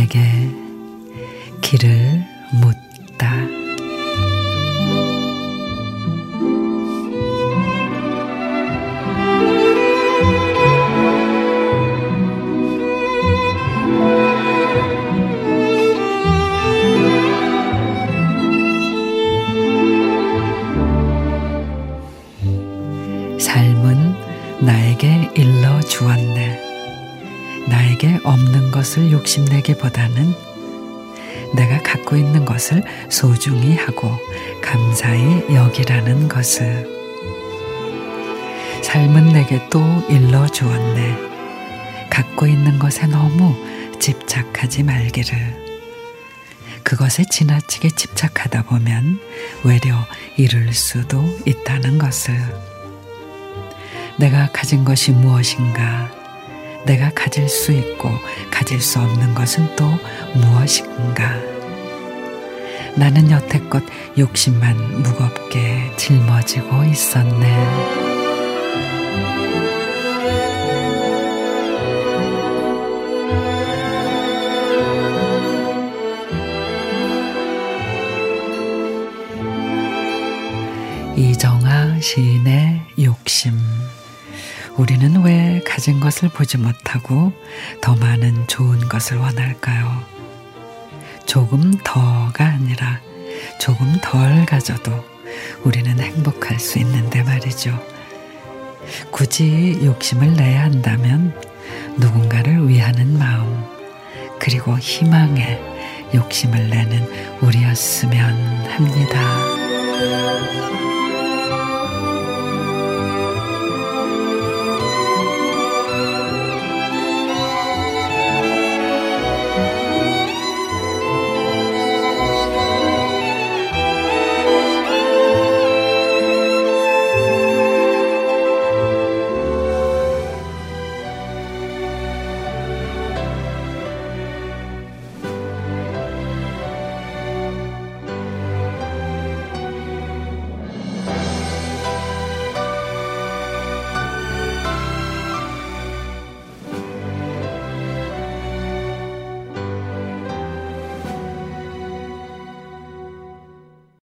길에게 길을 묻다. 삶은 나에게 일러 주었네. 나에게 없는 것을 욕심내기보다는 내가 갖고 있는 것을 소중히 하고 감사히 여기라는 것을 삶은 내게 또 일러 주었네. 갖고 있는 것에 너무 집착하지 말기를. 그것에 지나치게 집착하다 보면 외려 잃을 수도 있다는 것을. 내가 가진 것이 무엇인가? 내가 가질 수 있고 가질 수 없는 것은 또 무엇인가? 나는 여태껏 욕심만 무겁게 짊어지고 있었네. 이정아 시인의 욕심. 우리는 왜 가진 것을 보지 못하고 더 많은 좋은 것을 원할까요? 조금 더가 아니라 조금 덜 가져도 우리는 행복할 수 있는데 말이죠. 굳이 욕심을 내야 한다면 누군가를 위하는 마음, 그리고 희망에 욕심을 내는 우리였으면 합니다.